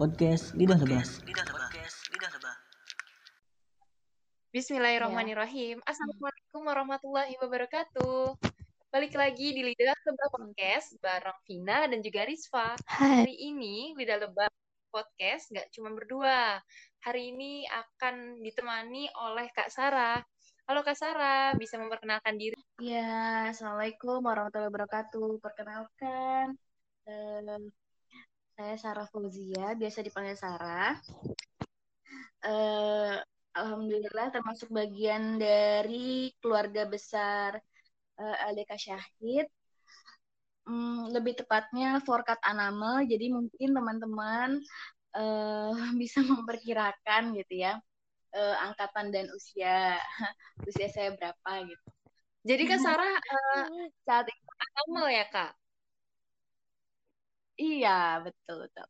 Podcast Lidah Lebah. Bismillahirrahmanirrahim. Assalamualaikum warahmatullahi wabarakatuh. Balik lagi di Lidah Lebah Podcast bareng Vina dan juga Rizfa. Hai. Hari ini Lidah Lebah Podcast nggak cuma berdua. Hari ini akan ditemani oleh Kak Sarah. Halo Kak Sarah, bisa memperkenalkan diri? Ya, Assalamualaikum warahmatullahi wabarakatuh. Perkenalkan, eh, saya Sarah Fauzia, biasa dipanggil Sarah. Eh, Alhamdulillah termasuk bagian dari keluarga besar eh, LDK Syahid. Hmm, lebih tepatnya Forkat Anamel, jadi mungkin teman-teman eh, bisa memperkirakan gitu ya eh, angkatan dan usia usia saya berapa gitu. Jadi Kak Sarah eh, Saat ini Amal ya Kak? Iya betul betul.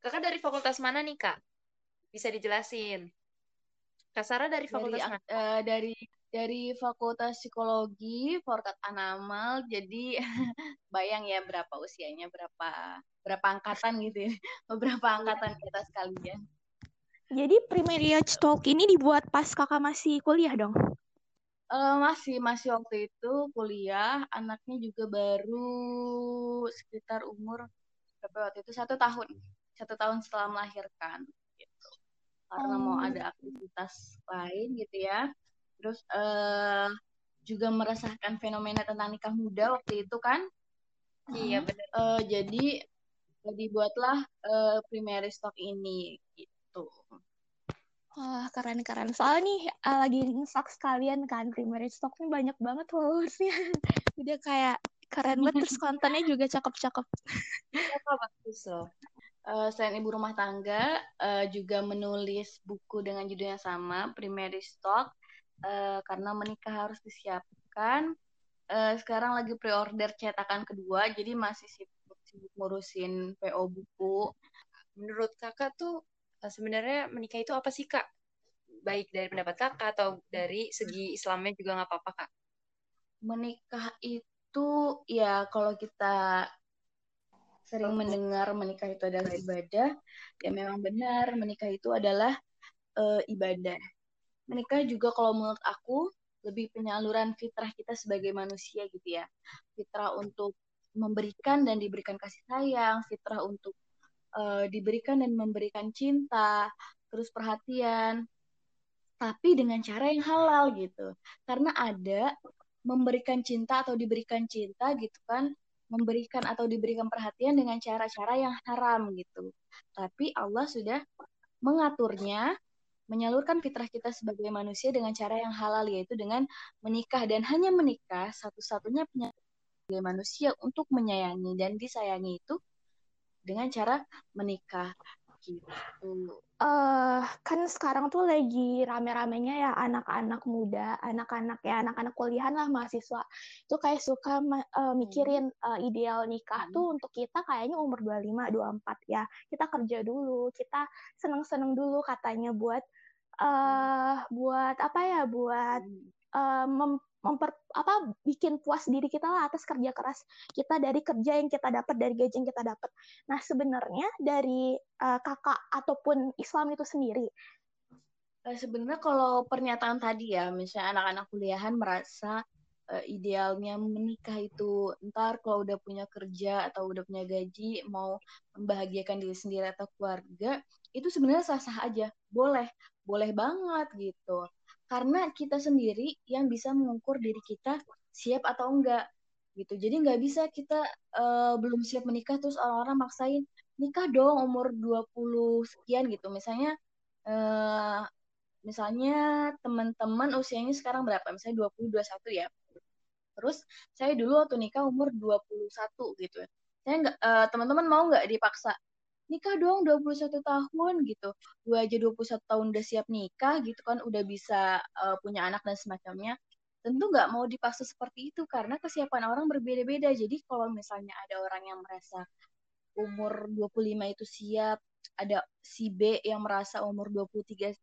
Kakak dari fakultas mana nih Kak? Bisa dijelasin. Kak Sarah dari Dari fakultas mana? eh, dari dari Fakultas Psikologi Forkat Anamal, jadi bayang ya berapa usianya, berapa berapa angkatan gitu ya, beberapa angkatan kita sekalian. Jadi Primarily Talk ini dibuat pas kakak masih kuliah dong? Eh, masih masih waktu itu kuliah, anaknya juga baru sekitar umur berapa waktu itu satu tahun, satu tahun setelah melahirkan gitu. Karena mau Oh. ada aktivitas lain gitu ya. Terus eh juga merasakan fenomena tentang nikah muda waktu itu kan. Iya benar. Eh, jadi dibuatlah eh, primary stock ini gitu. Wah keren-keren. Soalnya nih eh, lagi ngestak sekalian kan Primarily Talk nih banyak banget followersnya. Udah kayak keren banget terus kontennya juga cakep-cakep. Apa bagus loh. Eh, selain ibu rumah tangga, eh, juga menulis buku dengan judul yang sama, Primary Stock, eh, karena menikah harus disiapkan. Eh, sekarang lagi pre-order cetakan kedua, jadi masih sibuk, sibuk ngurusin PO buku. Menurut kakak tuh sebenarnya menikah itu apa sih kak? Baik dari pendapat kakak atau dari segi Islamnya juga nggak apa-apa kak? Menikah itu, ya kalau kita sering mendengar menikah itu adalah ibadah, ya memang benar menikah itu adalah eh, ibadah. Menikah juga kalau menurut aku lebih penyaluran fitrah kita sebagai manusia gitu ya. Fitrah untuk memberikan dan diberikan kasih sayang, fitrah untuk eh, diberikan dan memberikan cinta, terus perhatian, tapi dengan cara yang halal gitu. Karena ada memberikan cinta atau diberikan cinta gitu kan, memberikan atau diberikan perhatian dengan cara-cara yang haram gitu. Tapi Allah sudah mengaturnya, menyalurkan fitrah kita sebagai manusia dengan cara yang halal yaitu dengan menikah dan hanya menikah satu-satunya punya sebagai manusia untuk menyayangi dan disayangi itu dengan cara menikah gitu. eh kan sekarang tuh lagi rame-ramenya ya anak-anak muda, anak-anak ya anak-anak kuliahan lah mahasiswa. Itu kayak suka eh, mikirin eh, ideal nikah Hmm. tuh untuk kita kayaknya umur 25, 24 ya. Kita kerja dulu, kita seneng-seneng dulu katanya buat eh buat apa ya? Buat eh, mem- memper apa bikin puas diri kita lah atas kerja keras kita dari kerja yang kita dapat dari gaji yang kita dapat. Nah, sebenarnya dari eh, kakak ataupun Islam itu sendiri, Eh, Sebenarnya kalau pernyataan tadi ya, misalnya anak-anak kuliahan merasa eh, idealnya menikah itu ntar kalau udah punya kerja atau udah punya gaji mau membahagiakan diri sendiri atau keluarga, itu sebenarnya sah-sah aja, boleh, boleh banget gitu. Karena kita sendiri yang bisa mengukur diri kita siap atau enggak gitu. Jadi nggak bisa kita eh, belum siap menikah terus orang-orang maksain nikah dong umur 20 sekian gitu. Misalnya eh, misalnya teman-teman usianya sekarang berapa? Misalnya 20 21 ya. Terus saya dulu waktu nikah umur 21 gitu. Saya nggak eh, teman-teman mau nggak dipaksa nikah dong 21 tahun gitu. Gue aja 21 tahun udah siap nikah gitu kan, udah bisa eh, punya anak dan semacamnya. Tentu nggak mau dipaksa seperti itu karena kesiapan orang berbeda-beda. Jadi kalau misalnya ada orang yang merasa umur 25 itu siap, ada si B yang merasa umur 23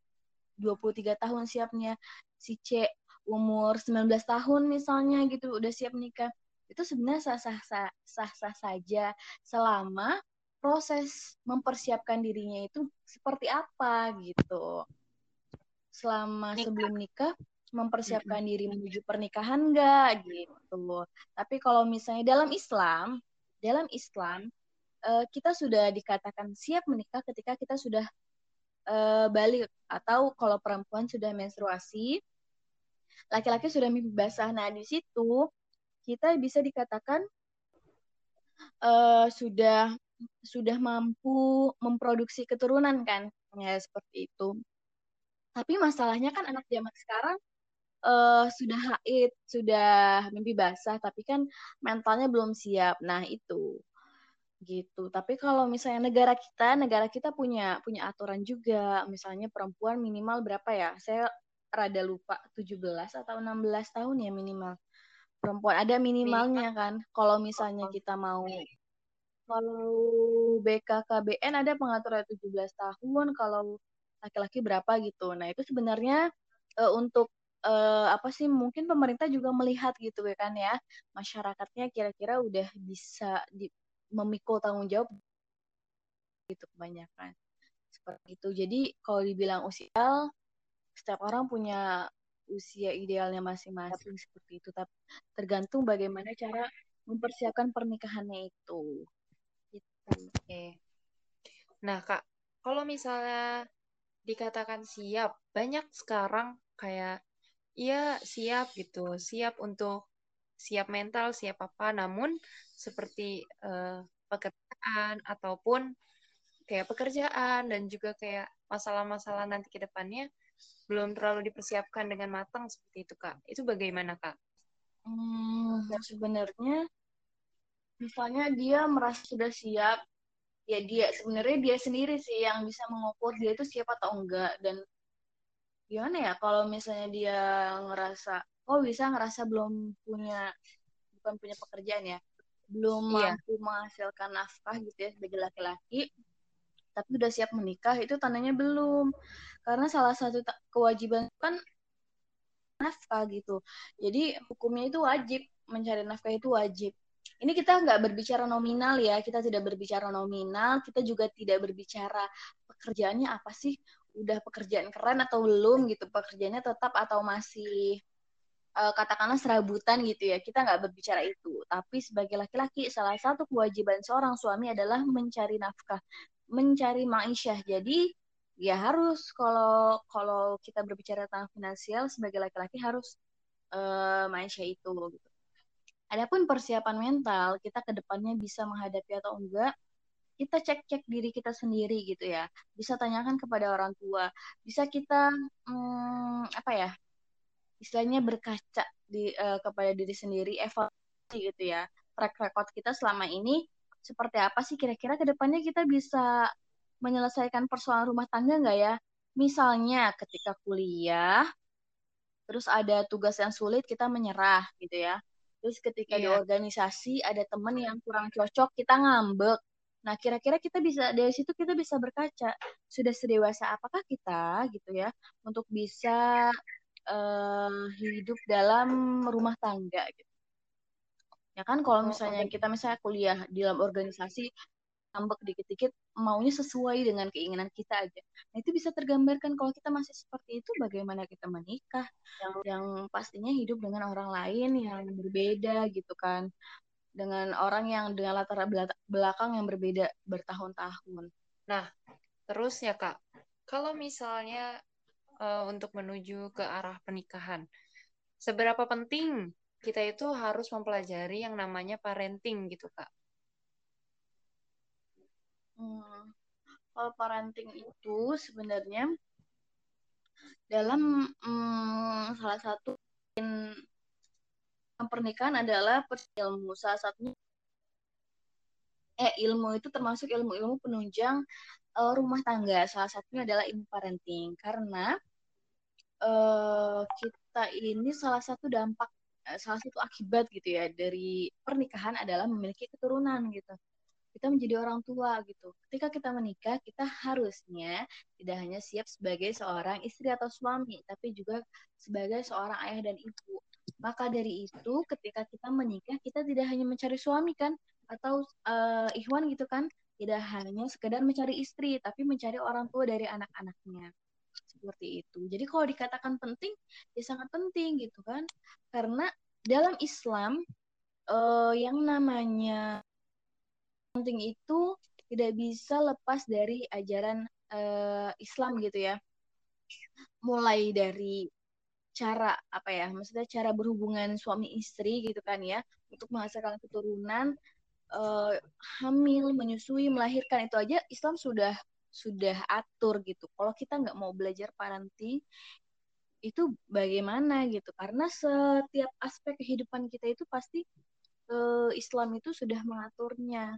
23 tahun siapnya, si C umur 19 tahun misalnya gitu udah siap nikah. Itu sebenarnya sah-sah sah-sah saja selama proses mempersiapkan dirinya itu seperti apa gitu. Selama nikah. sebelum nikah mempersiapkan mm -hmm. diri menuju pernikahan enggak gitu. Tapi kalau misalnya dalam Islam, dalam Islam uh, kita sudah dikatakan siap menikah ketika kita sudah uh, balik atau kalau perempuan sudah menstruasi, laki-laki sudah mimpi basah. Nah, di situ kita bisa dikatakan uh, sudah sudah mampu memproduksi keturunan kan? Ya seperti itu. Tapi masalahnya kan anak zaman sekarang uh, sudah haid sudah mimpi basah tapi kan mentalnya belum siap. Nah itu. Gitu. Tapi kalau misalnya negara kita negara kita punya punya aturan juga. Misalnya perempuan minimal berapa ya? Saya rada lupa. 17 atau 16 tahun ya minimal. Perempuan ada minimalnya kan? Kalau misalnya kita mau kalau BKKBN ada pengaturan 17 tahun, kalau laki-laki berapa gitu. Nah, itu sebenarnya uh, untuk uh, apa sih mungkin pemerintah juga melihat gitu ya kan ya, masyarakatnya kira-kira udah bisa di, memikul tanggung jawab gitu kebanyakan. Seperti itu. Jadi kalau dibilang usia setiap orang punya usia idealnya masing-masing seperti itu, tapi tergantung bagaimana cara mempersiapkan pernikahannya itu. Oke. Nah, Kak, kalau misalnya dikatakan siap, banyak sekarang kayak iya siap gitu, siap untuk siap mental, siap apa, namun seperti uh, pekerjaan ataupun kayak pekerjaan dan juga kayak masalah-masalah nanti ke depannya belum terlalu dipersiapkan dengan matang seperti itu, Kak. Itu bagaimana, Kak? Hmm, sebenarnya misalnya dia merasa sudah siap ya dia sebenarnya dia sendiri sih yang bisa mengukur dia itu siap atau enggak. Dan gimana ya kalau misalnya dia ngerasa oh bisa ngerasa belum punya bukan punya pekerjaan ya belum iya. mampu menghasilkan nafkah gitu ya sebagai laki-laki tapi udah siap menikah itu tandanya belum. Karena salah satu kewajiban kan nafkah gitu. Jadi hukumnya itu wajib mencari nafkah itu wajib ini kita nggak berbicara nominal ya, kita tidak berbicara nominal, kita juga tidak berbicara pekerjaannya apa sih, udah pekerjaan keren atau belum gitu, pekerjaannya tetap atau masih uh, katakanlah serabutan gitu ya, kita nggak berbicara itu. Tapi sebagai laki-laki, salah satu kewajiban seorang suami adalah mencari nafkah, mencari ma'isyah. Jadi ya harus kalau kalau kita berbicara tentang finansial sebagai laki-laki harus uh, ma'isyah itu gitu. Adapun persiapan mental, kita ke depannya bisa menghadapi atau enggak, kita cek-cek diri kita sendiri gitu ya. Bisa tanyakan kepada orang tua. Bisa kita hmm, apa ya? Istilahnya berkaca di uh, kepada diri sendiri, evaluasi gitu ya. Track record kita selama ini seperti apa sih kira-kira ke depannya kita bisa menyelesaikan persoalan rumah tangga nggak ya? Misalnya ketika kuliah, terus ada tugas yang sulit kita menyerah gitu ya Terus ketika yeah. di organisasi ada teman yang kurang cocok, kita ngambek. Nah, kira-kira kita bisa dari situ kita bisa berkaca sudah sedewasa apakah kita gitu ya untuk bisa uh, hidup dalam rumah tangga gitu. Ya kan kalau oh, misalnya kita misalnya kuliah di dalam organisasi ngambek dikit-dikit maunya sesuai dengan keinginan kita aja. Nah itu bisa tergambarkan kalau kita masih seperti itu bagaimana kita menikah yang yang pastinya hidup dengan orang lain yang berbeda gitu kan dengan orang yang dengan latar belakang yang berbeda bertahun-tahun. Nah terus ya kak, kalau misalnya uh, untuk menuju ke arah pernikahan, seberapa penting kita itu harus mempelajari yang namanya parenting gitu kak? Hmm, kalau parenting itu sebenarnya dalam hmm, salah satu pernikahan adalah ilmu. Salah satunya eh ilmu itu termasuk ilmu-ilmu penunjang uh, rumah tangga. Salah satunya adalah ilmu parenting karena uh, kita ini salah satu dampak uh, salah satu akibat gitu ya dari pernikahan adalah memiliki keturunan gitu kita menjadi orang tua gitu. Ketika kita menikah, kita harusnya tidak hanya siap sebagai seorang istri atau suami, tapi juga sebagai seorang ayah dan ibu. Maka dari itu, ketika kita menikah, kita tidak hanya mencari suami kan, atau uh, ikhwan gitu kan, tidak hanya sekedar mencari istri, tapi mencari orang tua dari anak-anaknya. Seperti itu. Jadi kalau dikatakan penting, ya sangat penting gitu kan. Karena dalam Islam, eh, yang namanya penting itu tidak bisa lepas dari ajaran eh, Islam gitu ya. Mulai dari cara apa ya maksudnya cara berhubungan suami istri gitu kan ya untuk menghasilkan keturunan uh, hamil menyusui melahirkan itu aja Islam sudah sudah atur gitu. Kalau kita nggak mau belajar parenting itu bagaimana gitu? Karena setiap aspek kehidupan kita itu pasti uh, Islam itu sudah mengaturnya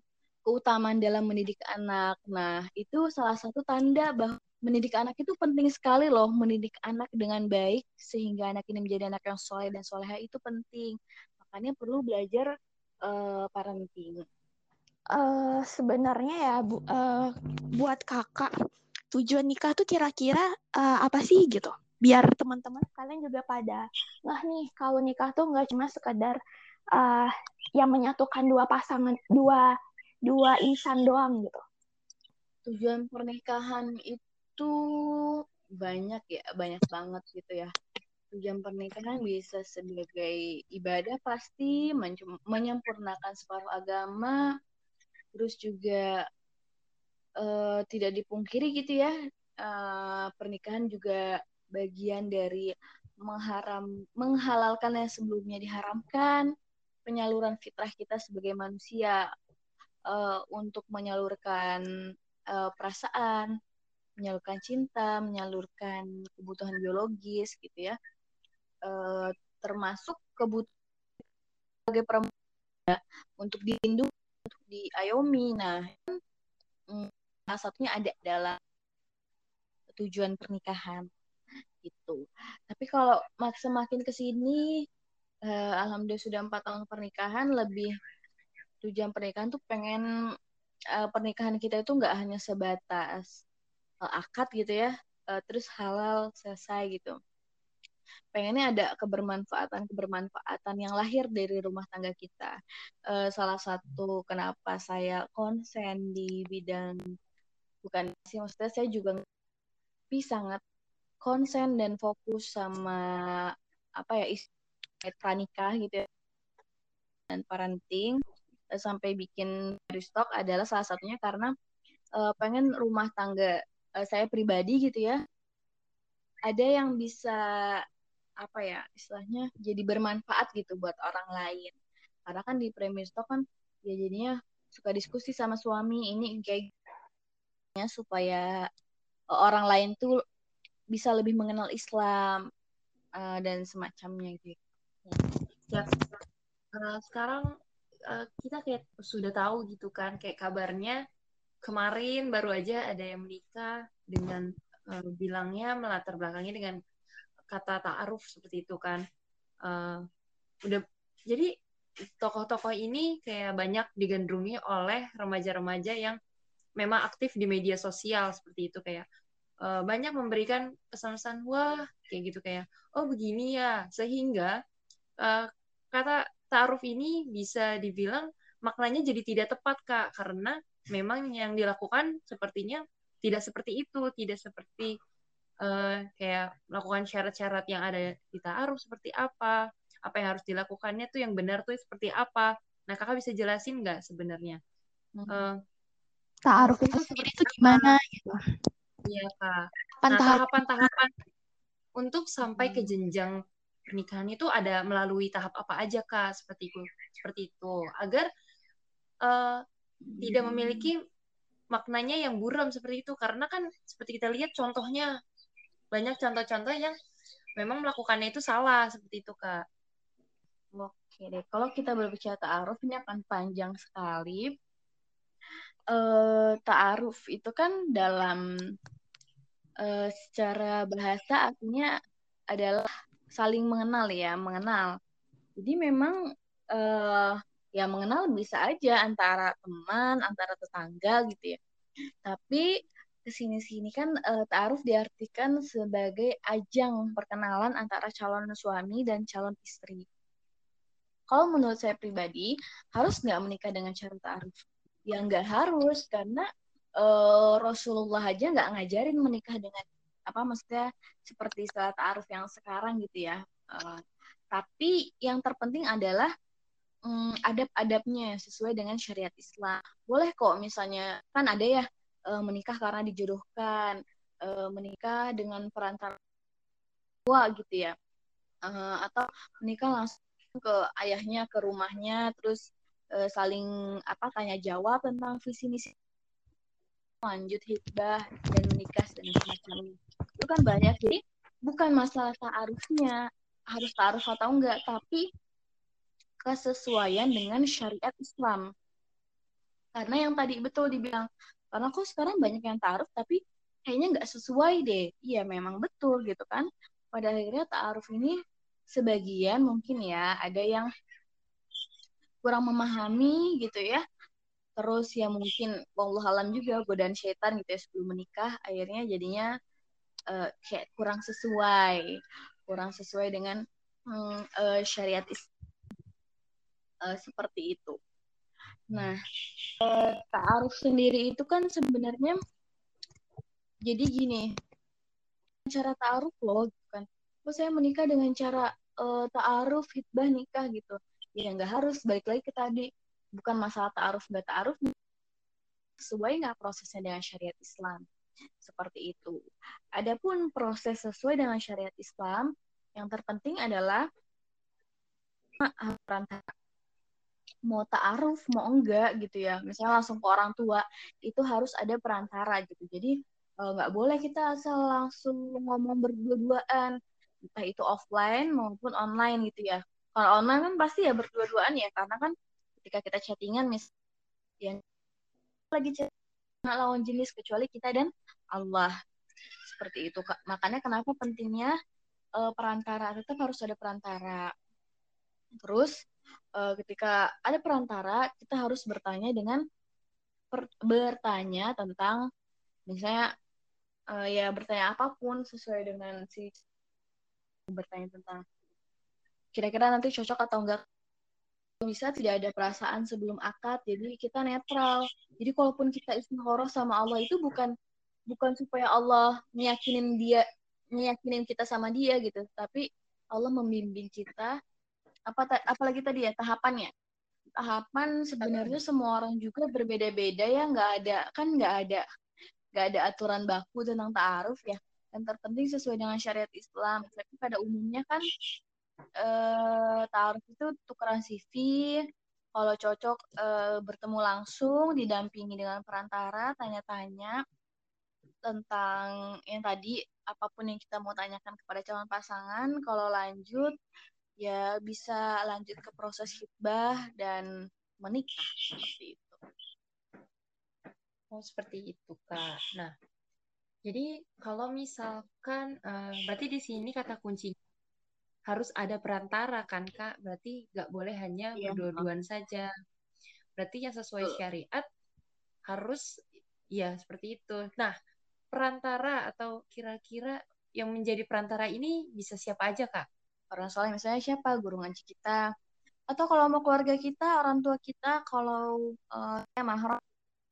keutamaan dalam mendidik anak. Nah itu salah satu tanda bahwa mendidik anak itu penting sekali loh mendidik anak dengan baik sehingga anak ini menjadi anak yang soleh dan soleha itu penting. Makanya perlu belajar uh, parenting. Uh, sebenarnya ya bu, uh, buat kakak tujuan nikah tuh kira-kira uh, apa sih gitu? Biar teman-teman kalian juga pada nah nih kalau nikah tuh nggak cuma sekedar uh, yang menyatukan dua pasangan dua dua insan doang gitu tujuan pernikahan itu banyak ya, banyak banget gitu ya. Tujuan pernikahan bisa sebagai ibadah pasti, menyempurnakan separuh agama, terus juga uh, tidak dipungkiri gitu ya, uh, pernikahan juga bagian dari mengharam menghalalkan yang sebelumnya diharamkan, penyaluran fitrah kita sebagai manusia uh, untuk menyalurkan uh, perasaan, menyalurkan cinta, menyalurkan kebutuhan biologis gitu ya, e, termasuk kebutuhan sebagai perempuan ya, untuk dilindungi, untuk diayomi. Nah, mm, salah satunya ada dalam tujuan pernikahan gitu. Tapi kalau semakin ke sini, uh, alhamdulillah sudah empat tahun pernikahan, lebih tujuan pernikahan tuh pengen uh, pernikahan kita itu nggak hanya sebatas uh, akad gitu ya uh, terus halal selesai gitu. Pengennya ada kebermanfaatan kebermanfaatan yang lahir dari rumah tangga kita. Uh, salah satu kenapa saya konsen di bidang bukan sih maksudnya saya juga tapi sangat konsen dan fokus sama apa ya pranikah gitu ya dan parenting sampai bikin restock adalah salah satunya karena uh, pengen rumah tangga uh, saya pribadi gitu ya. Ada yang bisa apa ya istilahnya jadi bermanfaat gitu buat orang lain. Karena kan di premier stock kan ya jadinya suka diskusi sama suami ini kayaknya supaya orang lain tuh bisa lebih mengenal Islam uh, dan semacamnya gitu ya. Uh, sekarang uh, kita kayak sudah tahu gitu kan kayak kabarnya kemarin baru aja ada yang menikah dengan uh, bilangnya melatar belakangnya dengan kata ta'aruf seperti itu kan. Uh, udah jadi tokoh-tokoh ini kayak banyak digandrungi oleh remaja-remaja yang memang aktif di media sosial seperti itu kayak uh, banyak memberikan pesan-pesan wah kayak gitu kayak oh begini ya sehingga uh, kata ta'aruf ini bisa dibilang maknanya jadi tidak tepat kak karena memang yang dilakukan sepertinya tidak seperti itu, tidak seperti uh, kayak melakukan syarat-syarat yang ada di ta'aruf seperti apa, apa yang harus dilakukannya tuh yang benar tuh seperti apa. Nah, kakak bisa jelasin nggak sebenarnya? Uh, ta'aruf itu sendiri itu gimana gitu? Iya, Kak. Nah, tahapan-tahapan untuk sampai ke hmm. jenjang pernikahan itu ada melalui tahap apa aja, Kak? Seperti itu. Seperti itu. Agar uh, tidak memiliki maknanya yang buram seperti itu karena kan seperti kita lihat contohnya banyak contoh-contoh yang memang melakukannya itu salah seperti itu kak. Oke deh, kalau kita berbicara ta'aruf ini akan panjang sekali. Uh, ta'aruf itu kan dalam uh, secara bahasa artinya adalah saling mengenal ya, mengenal. Jadi memang uh, ya mengenal bisa aja antara teman, antara tetangga gitu ya. Tapi ke sini-sini kan uh, ta'aruf diartikan sebagai ajang perkenalan antara calon suami dan calon istri. Kalau menurut saya pribadi, harus nggak menikah dengan cara ta'aruf? ya nggak harus karena uh, Rasulullah aja nggak ngajarin menikah dengan apa maksudnya seperti saat ta'aruf yang sekarang gitu ya. Uh, tapi yang terpenting adalah um, adab-adabnya sesuai dengan syariat Islam. Boleh kok misalnya kan ada ya uh, menikah karena dijodohkan, uh, menikah dengan perantara tua gitu ya. Uh, atau menikah langsung ke ayahnya ke rumahnya terus uh, saling apa tanya jawab tentang visi misi lanjut hitbah dan menikah dan semacamnya itu kan banyak jadi bukan masalah ta'arufnya harus ta'aruf atau enggak tapi kesesuaian dengan syariat Islam. Karena yang tadi betul dibilang karena kok sekarang banyak yang ta'aruf tapi kayaknya nggak sesuai deh. Iya memang betul gitu kan. Pada akhirnya ta'aruf ini sebagian mungkin ya ada yang kurang memahami gitu ya terus ya mungkin Allah alam juga godaan setan gitu ya sebelum menikah akhirnya jadinya uh, kayak kurang sesuai kurang sesuai dengan hmm, uh, syariat uh, seperti itu. Nah uh, ta'aruf sendiri itu kan sebenarnya jadi gini cara ta'aruf loh kan oh saya menikah dengan cara uh, ta'aruf hitbah nikah gitu. Ya nggak harus balik lagi ke tadi bukan masalah ta'aruf nggak ta'aruf sesuai nggak prosesnya dengan syariat Islam? Seperti itu. Adapun proses sesuai dengan syariat Islam yang terpenting adalah mau ta'aruf mau enggak gitu ya. Misalnya langsung ke orang tua itu harus ada perantara gitu. Jadi nggak boleh kita asal langsung ngomong berdua-duaan. Entah itu offline maupun online gitu ya. Kalau online kan pasti ya berdua-duaan ya karena kan ketika kita chattingan mis yang lagi chat lawan jenis kecuali kita dan Allah. Seperti itu kak. Makanya kenapa pentingnya uh, perantara tetap harus ada perantara. Terus uh, ketika ada perantara kita harus bertanya dengan per, bertanya tentang misalnya uh, ya bertanya apa pun sesuai dengan si bertanya tentang kira-kira nanti cocok atau enggak bisa tidak ada perasaan sebelum akad jadi kita netral. Jadi kalaupun kita istikharah sama Allah itu bukan bukan supaya Allah meyakinin dia meyakinin kita sama dia gitu. Tapi Allah membimbing kita apa apalagi tadi ya tahapannya. Tahapan sebenarnya semua orang juga berbeda-beda ya nggak ada kan nggak ada nggak ada aturan baku tentang ta'aruf ya. Yang terpenting sesuai dengan syariat Islam. Tapi pada umumnya kan eh, taruh itu tukeran CV kalau cocok eh, bertemu langsung didampingi dengan perantara tanya-tanya tentang yang tadi apa pun yang kita mau tanyakan kepada calon pasangan kalau lanjut ya bisa lanjut ke proses hitbah dan menikah seperti itu. Oh seperti itu kak. Nah jadi kalau misalkan uh, berarti di sini kata kuncinya harus ada perantara kan kak? Berarti nggak boleh hanya iya, berdua-duaan saja. Berarti yang sesuai syariat harus ya seperti itu. Nah perantara atau kira-kira yang menjadi perantara ini bisa siapa aja kak? Orang soleh misalnya siapa? Guru ngaji kita atau kalau mau keluarga kita orang tua kita kalau uh, ya mahram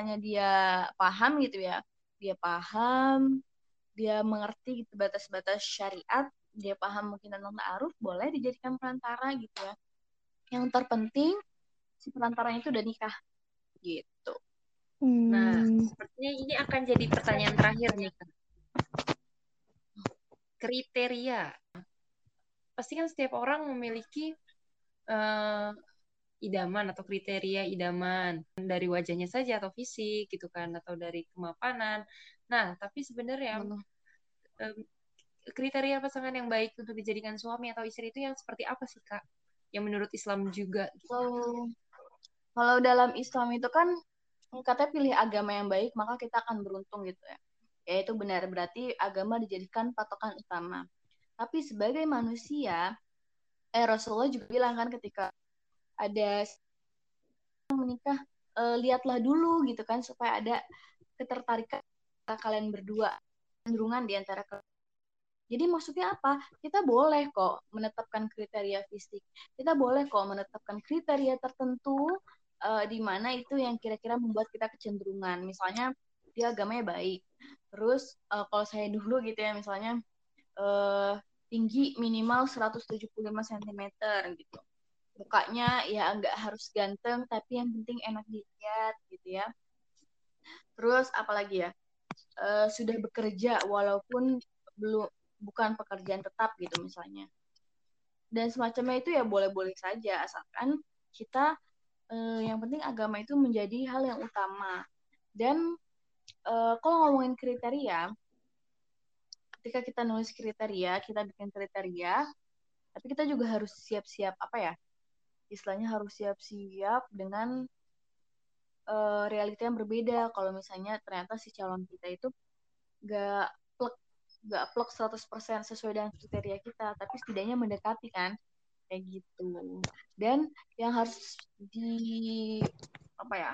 hanya dia paham gitu ya. Dia paham dia mengerti gitu batas-batas syariat dia paham mungkin tentang ta'aruf boleh dijadikan perantara gitu ya. Yang terpenting si perantara itu udah nikah gitu. Hmm. nah sepertinya ini akan jadi pertanyaan terakhir nih kan kriteria. Pasti kan setiap orang memiliki uh, idaman atau kriteria idaman. Dari wajahnya saja atau fisik gitu kan atau dari kemapanan. Nah tapi sebenarnya um, kriteria pasangan yang baik untuk dijadikan suami atau istri itu yang seperti apa sih kak? Yang menurut Islam juga. Kalau kalau dalam Islam itu kan katanya pilih agama yang baik maka kita akan beruntung gitu ya. Ya itu benar berarti agama dijadikan patokan utama. Tapi sebagai manusia, eh Rasulullah juga bilang kan ketika ada menikah, eh, lihatlah dulu gitu kan supaya ada ketertarikan kalian berdua, cenderungan di antara jadi maksudnya apa? Kita boleh kok menetapkan kriteria fisik. Kita boleh kok menetapkan kriteria tertentu uh, di mana itu yang kira-kira membuat kita kecenderungan. Misalnya dia agamanya baik. Terus uh, kalau saya dulu gitu ya misalnya uh, tinggi minimal 175 cm gitu. Mukanya ya nggak harus ganteng tapi yang penting enak dilihat gitu ya. Terus apalagi ya? Uh, sudah bekerja walaupun belum bukan pekerjaan tetap gitu misalnya. Dan semacamnya itu ya boleh-boleh saja asalkan kita uh, yang penting agama itu menjadi hal yang utama. Dan uh, kalau ngomongin kriteria, ketika kita nulis kriteria, kita bikin kriteria, tapi kita juga harus siap-siap apa ya? Istilahnya harus siap-siap dengan uh, realita yang berbeda. Kalau misalnya ternyata si calon kita itu gak plek, gak plek 100% sesuai dengan kriteria kita, tapi setidaknya mendekati kan kayak gitu. Dan yang harus di apa ya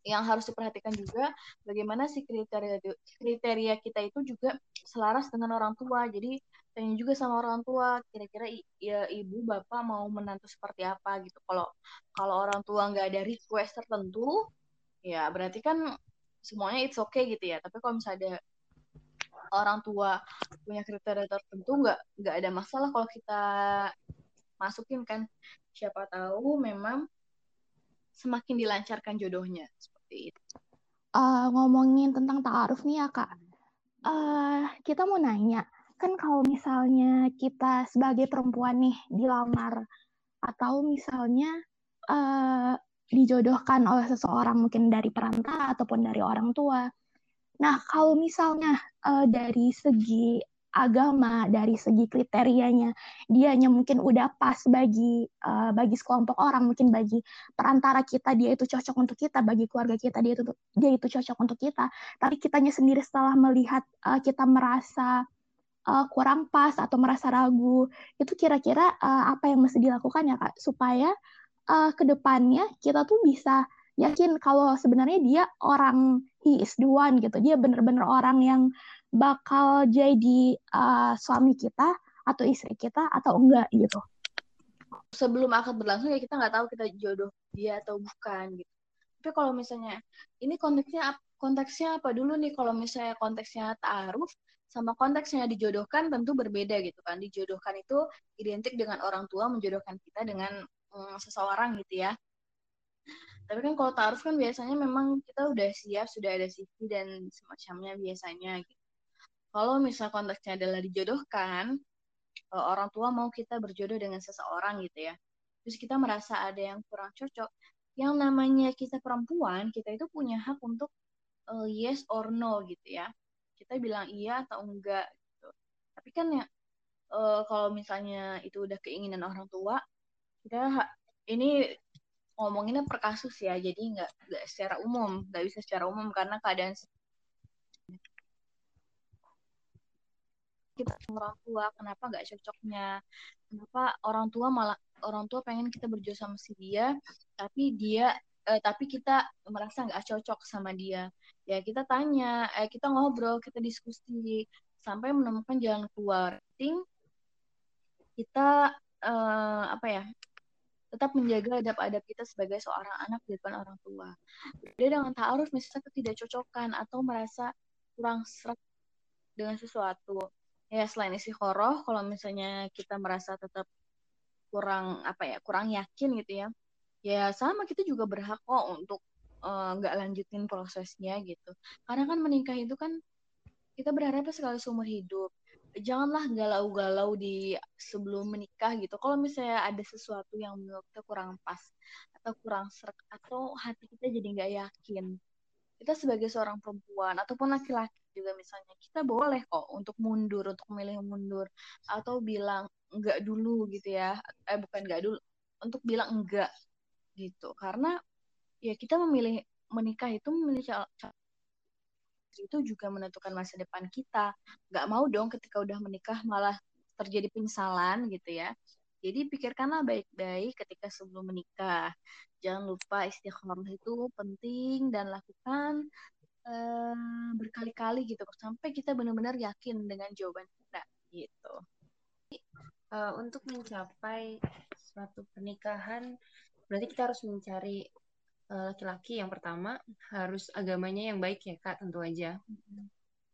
yang harus diperhatikan juga bagaimana si kriteria kriteria kita itu juga selaras dengan orang tua. Jadi tanya juga sama orang tua kira-kira ya ibu bapak mau menantu seperti apa gitu. Kalau kalau orang tua nggak ada request tertentu ya berarti kan semuanya it's okay gitu ya. Tapi kalau misalnya ada orang tua punya kriteria tertentu nggak nggak ada masalah kalau kita masukin kan. Siapa tahu memang semakin dilancarkan jodohnya seperti itu. Uh, ngomongin tentang ta'aruf nih ya kak, uh, kita mau nanya kan kalau misalnya kita sebagai perempuan nih dilamar atau misalnya uh, dijodohkan oleh seseorang mungkin dari perantara ataupun dari orang tua Nah, kalau misalnya uh, dari segi agama, dari segi kriterianya, dianya mungkin udah pas bagi uh, bagi sekelompok orang, mungkin bagi perantara kita dia itu cocok untuk kita, bagi keluarga kita dia itu dia itu cocok untuk kita. Tapi kitanya sendiri setelah melihat uh, kita merasa uh, kurang pas atau merasa ragu, itu kira-kira uh, apa yang mesti dilakukan ya kak supaya uh, ke depannya kita tuh bisa yakin kalau sebenarnya dia orang he is the one gitu. Dia bener-bener orang yang bakal jadi uh, suami kita atau istri kita atau enggak gitu. Sebelum akad berlangsung ya kita nggak tahu kita jodoh dia atau bukan gitu. Tapi kalau misalnya ini konteksnya konteksnya apa dulu nih? Kalau misalnya konteksnya taaruf sama konteksnya dijodohkan tentu berbeda gitu kan. Dijodohkan itu identik dengan orang tua menjodohkan kita dengan mm, seseorang gitu ya tapi kan kalau taruh kan biasanya memang kita udah siap, sudah ada CV dan semacamnya biasanya gitu. Kalau misal konteksnya adalah dijodohkan, eh, orang tua mau kita berjodoh dengan seseorang gitu ya. Terus kita merasa ada yang kurang cocok. Yang namanya kita perempuan, kita itu punya hak untuk uh, yes or no gitu ya. Kita bilang iya atau enggak gitu. Tapi kan ya uh, kalau misalnya itu udah keinginan orang tua, kita ini ngomonginnya per kasus ya jadi nggak nggak secara umum nggak bisa secara umum karena keadaan kita orang tua kenapa nggak cocoknya? Kenapa orang tua malah orang tua pengen kita berjodoh sama si dia tapi dia eh, tapi kita merasa nggak cocok sama dia. Ya kita tanya eh kita ngobrol kita diskusi sampai menemukan jalan keluar. Ting kita eh, apa ya tetap menjaga adab-adab kita sebagai seorang anak di depan orang tua. Dia dengan ta'aruf misalnya ketidakcocokan atau merasa kurang serak dengan sesuatu. Ya selain isi koroh, kalau misalnya kita merasa tetap kurang apa ya kurang yakin gitu ya, ya sama kita juga berhak kok untuk eh, nggak uh, lanjutin prosesnya gitu. Karena kan menikah itu kan kita berharapnya sekali seumur hidup janganlah galau-galau di sebelum menikah gitu. Kalau misalnya ada sesuatu yang menurut kita kurang pas atau kurang serak atau hati kita jadi nggak yakin, kita sebagai seorang perempuan ataupun laki-laki juga misalnya kita boleh kok untuk mundur, untuk memilih mundur atau bilang enggak dulu gitu ya. Eh bukan enggak dulu, untuk bilang enggak gitu. Karena ya kita memilih menikah itu memilih itu juga menentukan masa depan kita. Gak mau dong ketika udah menikah malah terjadi penyesalan gitu ya. Jadi pikirkanlah baik-baik ketika sebelum menikah. Jangan lupa istiqomah itu penting dan lakukan um, berkali-kali gitu sampai kita benar-benar yakin dengan jawaban kita gitu. Uh, untuk mencapai suatu pernikahan berarti kita harus mencari eh, laki-laki yang pertama harus agamanya yang baik ya kak tentu aja.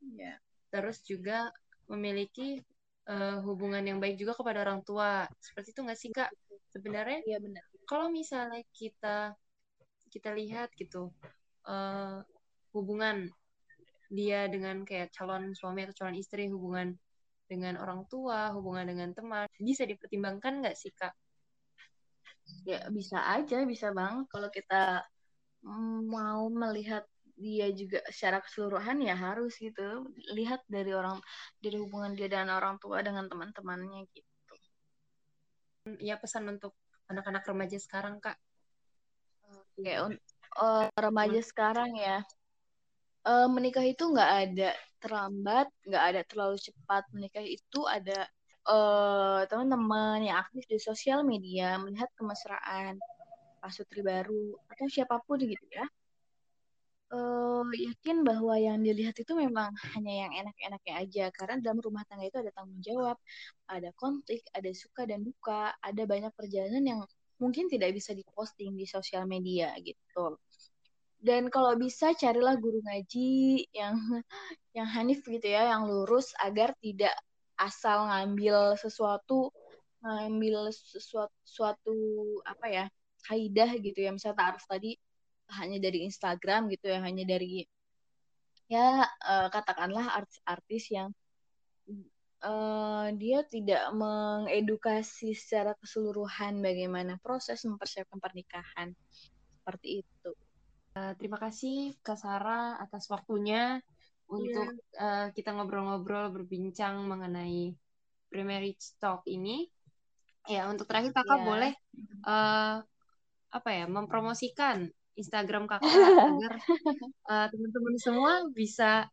Iya. terus juga memiliki eh, hubungan yang baik juga kepada orang tua. Seperti itu nggak sih kak? Sebenarnya Iya benar. kalau misalnya kita kita lihat gitu eh, hubungan dia dengan kayak calon suami atau calon istri hubungan dengan orang tua hubungan dengan teman bisa dipertimbangkan nggak sih kak Ya bisa aja, bisa banget kalau kita mm, mau melihat dia juga secara keseluruhan ya harus gitu. Lihat dari orang dari hubungan dia dan orang tua dengan teman-temannya gitu. ya pesan untuk anak-anak remaja sekarang kak un- eh, remaja sekarang ya. Eh, menikah itu nggak ada terlambat, nggak ada terlalu cepat. Menikah itu ada eh, teman-teman yang aktif di sosial media melihat kemesraan pasutri baru atau siapa pun gitu ya. eh, yakin bahwa yang dilihat itu memang hanya yang enak-enaknya aja karena dalam rumah tangga itu ada tanggung jawab, ada konflik, ada suka dan duka, ada banyak perjalanan yang mungkin tidak bisa diposting di sosial media gitu. Dan kalau bisa carilah guru ngaji yang yang hanif gitu ya, yang lurus agar tidak asal ngambil sesuatu ngambil sesuatu suatu apa ya kaidah gitu ya. Misalnya taaruf tadi hanya dari Instagram gitu ya hanya dari ya eh, katakanlah artis-artis yang eh, dia tidak mengedukasi secara keseluruhan bagaimana proses mempersiapkan pernikahan. Seperti itu. Eh, terima kasih kak Sarah atas waktunya untuk eh, kita ngobrol-ngobrol berbincang mengenai pre-marriage talk ini. Ya untuk terakhir kakak Ya. boleh eh, apa ya mempromosikan Instagram kakak agar eh, teman-teman semua bisa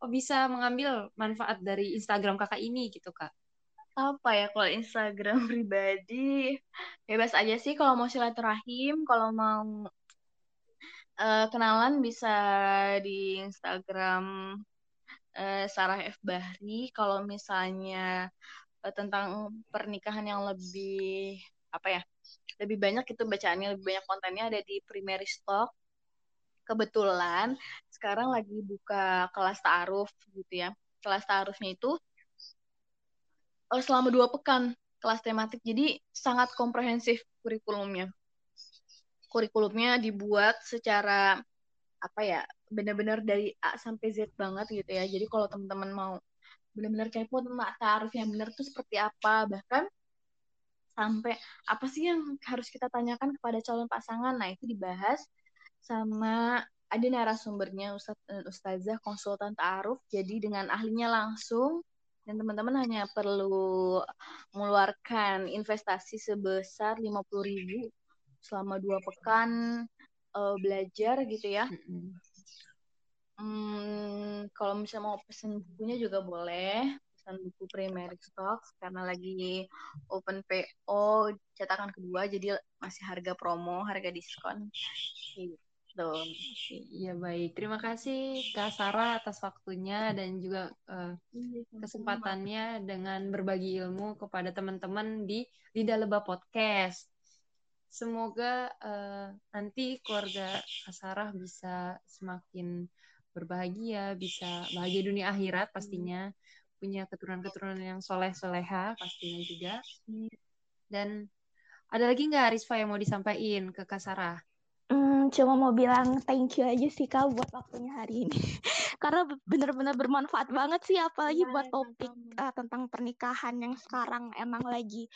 oh, bisa mengambil manfaat dari Instagram kakak ini gitu kak. Apa ya kalau Instagram pribadi? Bebas aja sih kalau mau silaturahim kalau mau eh, kenalan bisa di Instagram eh, Sarah F. Bahri. Kalau misalnya eh, tentang pernikahan yang lebih apa ya lebih banyak itu bacaannya lebih banyak kontennya ada di Primary Stock. Kebetulan sekarang lagi buka kelas ta'aruf gitu ya. Kelas ta'arufnya itu selama dua pekan kelas tematik. Jadi sangat komprehensif kurikulumnya kurikulumnya dibuat secara apa ya benar-benar dari A sampai Z banget gitu ya. Jadi kalau teman-teman mau benar-benar kepo tentang ta'aruf yang benar tuh seperti apa. Bahkan sampai apa sih yang harus kita tanyakan kepada calon pasangan? Nah itu dibahas sama ada narasumbernya Ustadz dan Ustazah konsultan ta'aruf. Jadi dengan ahlinya langsung dan teman-teman hanya perlu mengeluarkan investasi sebesar 50.000 ribu selama dua pekan eh, belajar gitu ya. Mm-mm. Hmm, kalau misalnya mau pesen bukunya juga boleh. Pesan buku Primary Stocks karena lagi open PO cetakan kedua jadi masih harga promo harga diskon. Gitu. Iya baik. Terima kasih kak Sarah atas waktunya dan juga eh, kesempatannya dengan berbagi ilmu kepada teman-teman di Lidah Lebah Podcast. Semoga eh, nanti keluarga Kak Sarah bisa semakin berbahagia, bisa bahagia dunia akhirat pastinya, punya keturunan-keturunan yang soleh-soleha pastinya juga. Dan ada lagi nggak Risfa yang mau disampaikan ke Kak Sarah? Hmm, cuma mau bilang thank you aja sih Kak buat waktunya hari ini. Karena be- bener-bener bermanfaat banget sih apalagi Iya, buat topik eh, tentang pernikahan yang sekarang emang lagi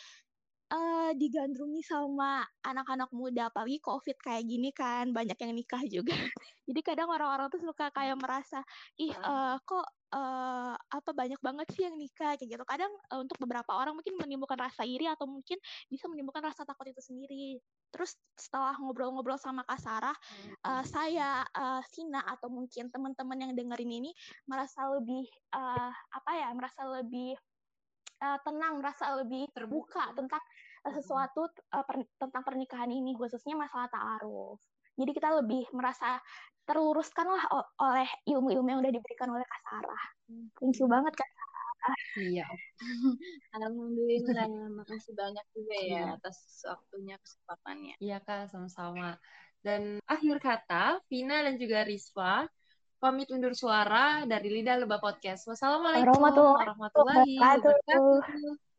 eh, digandrungi sama anak-anak muda apalagi COVID kayak gini kan banyak yang nikah juga. Jadi kadang orang-orang tuh suka kayak merasa ih eh, kok eh, apa banyak banget sih yang nikah kayak gitu. Kadang eh, untuk beberapa orang mungkin menimbulkan rasa iri atau mungkin bisa menimbulkan rasa takut itu sendiri. Terus setelah ngobrol-ngobrol sama Kak Sarah, eh, saya, Sina atau mungkin teman-teman yang dengerin ini merasa lebih eh, apa ya, merasa lebih tenang, merasa lebih terbuka tentang sesuatu eh, per- tentang pernikahan ini, khususnya masalah ta'aruf. Jadi kita lebih merasa terluruskan lah o- oleh ilmu-ilmu yang udah diberikan oleh Kak Sarah. Thank you banget Kak Sarah. Iya. Alhamdulillah, makasih banyak juga ya Iya. atas waktunya kesempatannya. Iya kak, sama-sama. Dan akhir kata, Vina dan juga Risva pamit undur suara dari Lidah Lebah Podcast. Wassalamualaikum Warahmatullahi wabarakatuh.